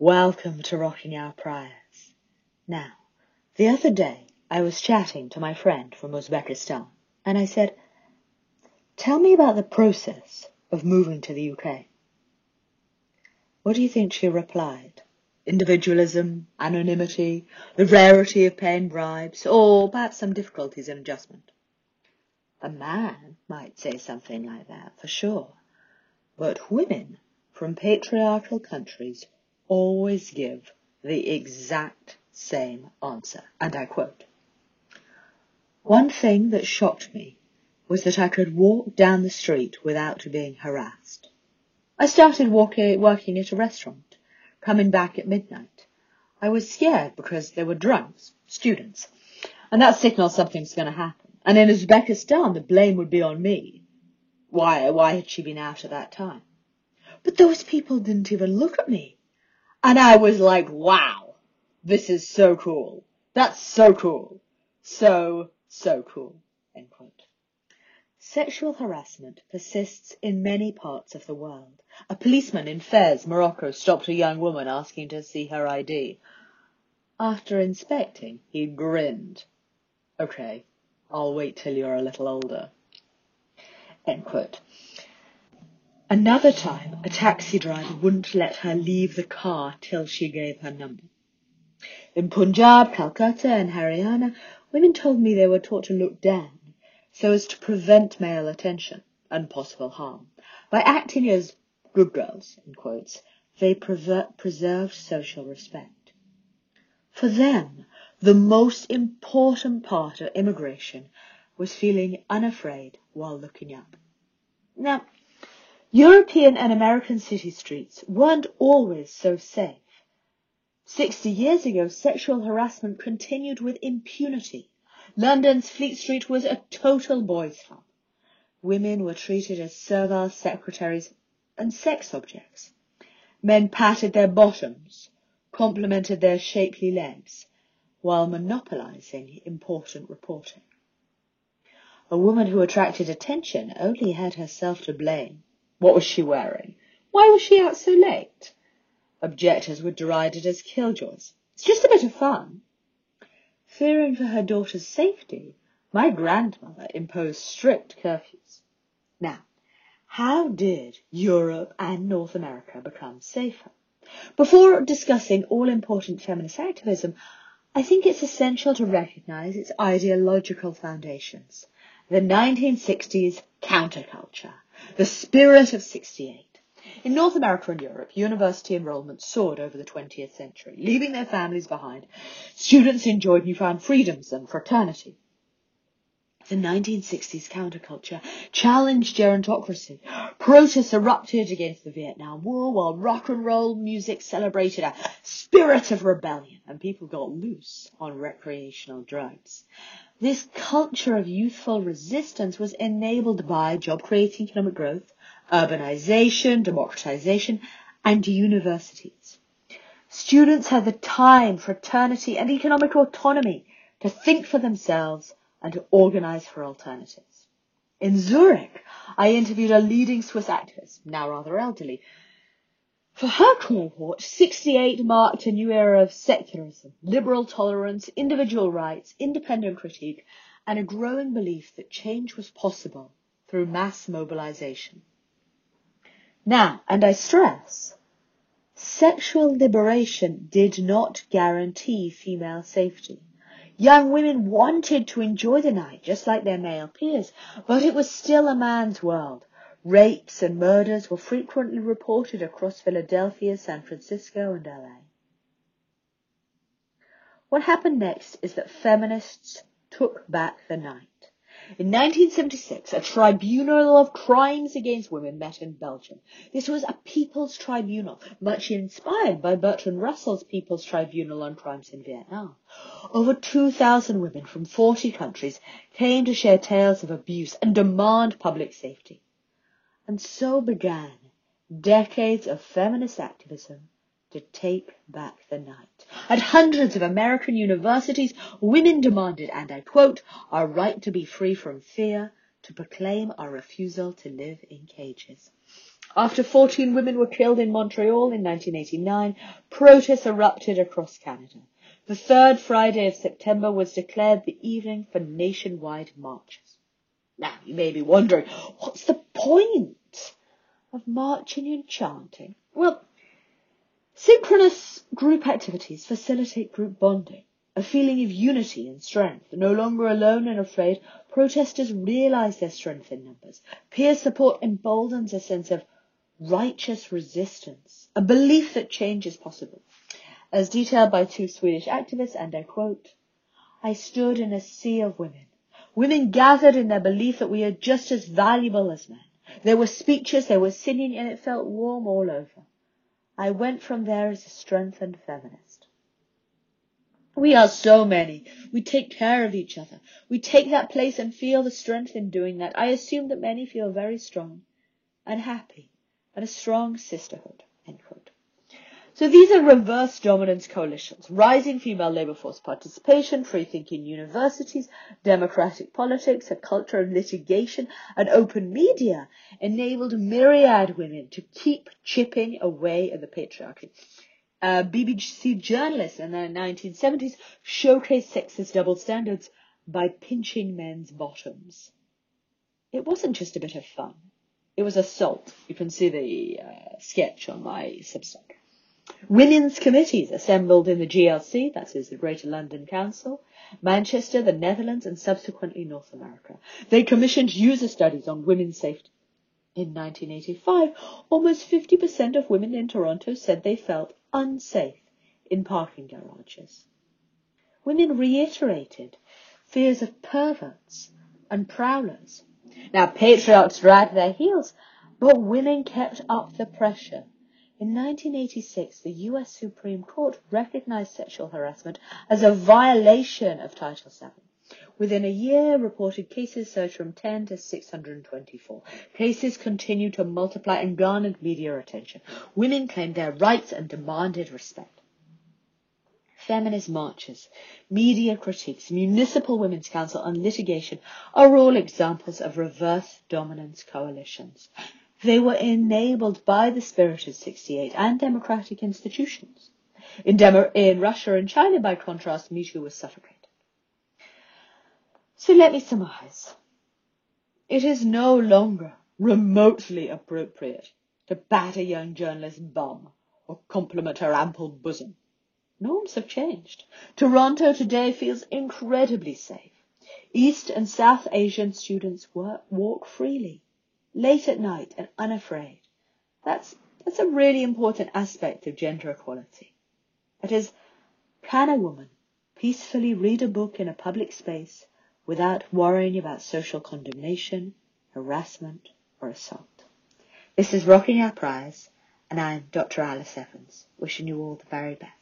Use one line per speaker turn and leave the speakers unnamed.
Welcome to Rocking Our Priors. Now, the other day I was chatting to my friend from Uzbekistan and I said, Tell me about the process of moving to the UK. What do you think she replied? Individualism, anonymity, the rarity of paying bribes, or perhaps some difficulties in adjustment. A man might say something like that, for sure. But women from patriarchal countries always give the exact same answer, and I quote, One thing that shocked me was that I could walk down the street without being harassed. I started walking, working at a restaurant, coming back at midnight. I was scared because there were drunks, students, and that signaled something's going to happen. And in Uzbekistan, the blame would be on me. Why, why had she been out at that time? But those people didn't even look at me. And I was like, wow, this is so cool. That's so cool. So, so cool. End quote. Sexual harassment persists in many parts of the world. A policeman in Fez, Morocco, stopped a young woman asking to see her ID. After inspecting, he grinned. Okay, I'll wait till you're a little older. End quote. Another time, a taxi driver wouldn't let her leave the car till she gave her number. In Punjab, Calcutta, and Haryana, women told me they were taught to look down so as to prevent male attention and possible harm. By acting as good girls, in quotes, they preserved social respect. For them, the most important part of immigration was feeling unafraid while looking up. Now, European and American city streets weren't always so safe. Sixty years ago, sexual harassment continued with impunity. London's Fleet Street was a total boys' club. Women were treated as servile secretaries and sex objects. Men patted their bottoms, complimented their shapely legs, while monopolizing important reporting. A woman who attracted attention only had herself to blame. What was she wearing? Why was she out so late? Objectors were derided as killjoys. It's just a bit of fun. Fearing for her daughter's safety, my grandmother imposed strict curfews. Now, how did Europe and North America become safer? Before discussing all important feminist activism, I think it's essential to recognize its ideological foundations. The 1960s counterculture, the spirit of 68. In North America and Europe, university enrollment soared over the 20th century, leaving their families behind. Students enjoyed newfound freedoms and fraternity. The 1960s counterculture challenged gerontocracy. Protests erupted against the Vietnam War while rock and roll music celebrated a spirit of rebellion and people got loose on recreational drugs. This culture of youthful resistance was enabled by job creating economic growth, urbanization, democratization, and universities. Students had the time, fraternity, and economic autonomy to think for themselves and to organize for alternatives. In Zurich, I interviewed a leading Swiss activist, now rather elderly. For her cohort, 68 marked a new era of secularism, liberal tolerance, individual rights, independent critique, and a growing belief that change was possible through mass mobilization. Now, and I stress, sexual liberation did not guarantee female safety. Young women wanted to enjoy the night just like their male peers, but it was still a man's world. Rapes and murders were frequently reported across Philadelphia, San Francisco, and LA. What happened next is that feminists took back the night. In 1976, a tribunal of crimes against women met in Belgium. This was a people's tribunal, much inspired by Bertrand Russell's People's Tribunal on Crimes in Vietnam. Over 2,000 women from 40 countries came to share tales of abuse and demand public safety. And so began decades of feminist activism to take back the night. At hundreds of American universities, women demanded, and I quote, our right to be free from fear, to proclaim our refusal to live in cages. After 14 women were killed in Montreal in 1989, protests erupted across Canada. The third Friday of September was declared the evening for nationwide marches. Now, you may be wondering, what's the point marching and chanting? Well, synchronous group activities facilitate group bonding, a feeling of unity and strength. No longer alone and afraid, protesters realize their strength in numbers. Peer support emboldens a sense of righteous resistance, a belief that change is possible. As detailed by two Swedish activists, and I quote, I stood in a sea of women. Women gathered in their belief that we are just as valuable as men. There were speeches, there was singing, and it felt warm all over. I went from there as a strengthened feminist. We are so many. We take care of each other. We take that place and feel the strength in doing that. I assume that many feel very strong and happy and a strong sisterhood. So these are reverse dominance coalitions, rising female labour force participation, free thinking universities, democratic politics, a culture of litigation, and open media enabled myriad women to keep chipping away at the patriarchy. Uh, BBC journalists in the 1970s showcased sexist double standards by pinching men's bottoms. It wasn't just a bit of fun. It was assault. You can see the uh, sketch on my Substack. Women's committees assembled in the GLC, that is the Greater London Council, Manchester, the Netherlands, and subsequently North America. They commissioned user studies on women's safety. In 1985, almost 50% of women in Toronto said they felt unsafe in parking garages. Women reiterated fears of perverts and prowlers now, patriarchs dragged their heels, but women kept up the pressure. In 1986, the US Supreme Court recognized sexual harassment as a violation of Title VII. Within a year, reported cases surged from 10 to 624. Cases continued to multiply and garnered media attention. Women claimed their rights and demanded respect feminist marches, media critiques, municipal women's council and litigation are all examples of reverse dominance coalitions. They were enabled by the spirit of 68 and democratic institutions. In, Demo- in Russia and China, by contrast, Me was suffocated. So let me summarize. It is no longer remotely appropriate to bat a young journalist's bum or compliment her ample bosom. Norms have changed. Toronto today feels incredibly safe. East and South Asian students work, walk freely, late at night and unafraid. That's, that's a really important aspect of gender equality. That is, can a woman peacefully read a book in a public space without worrying about social condemnation, harassment, or assault? This is Rocking Our Priors, and I'm Dr. Alice Evans, wishing you all the very best.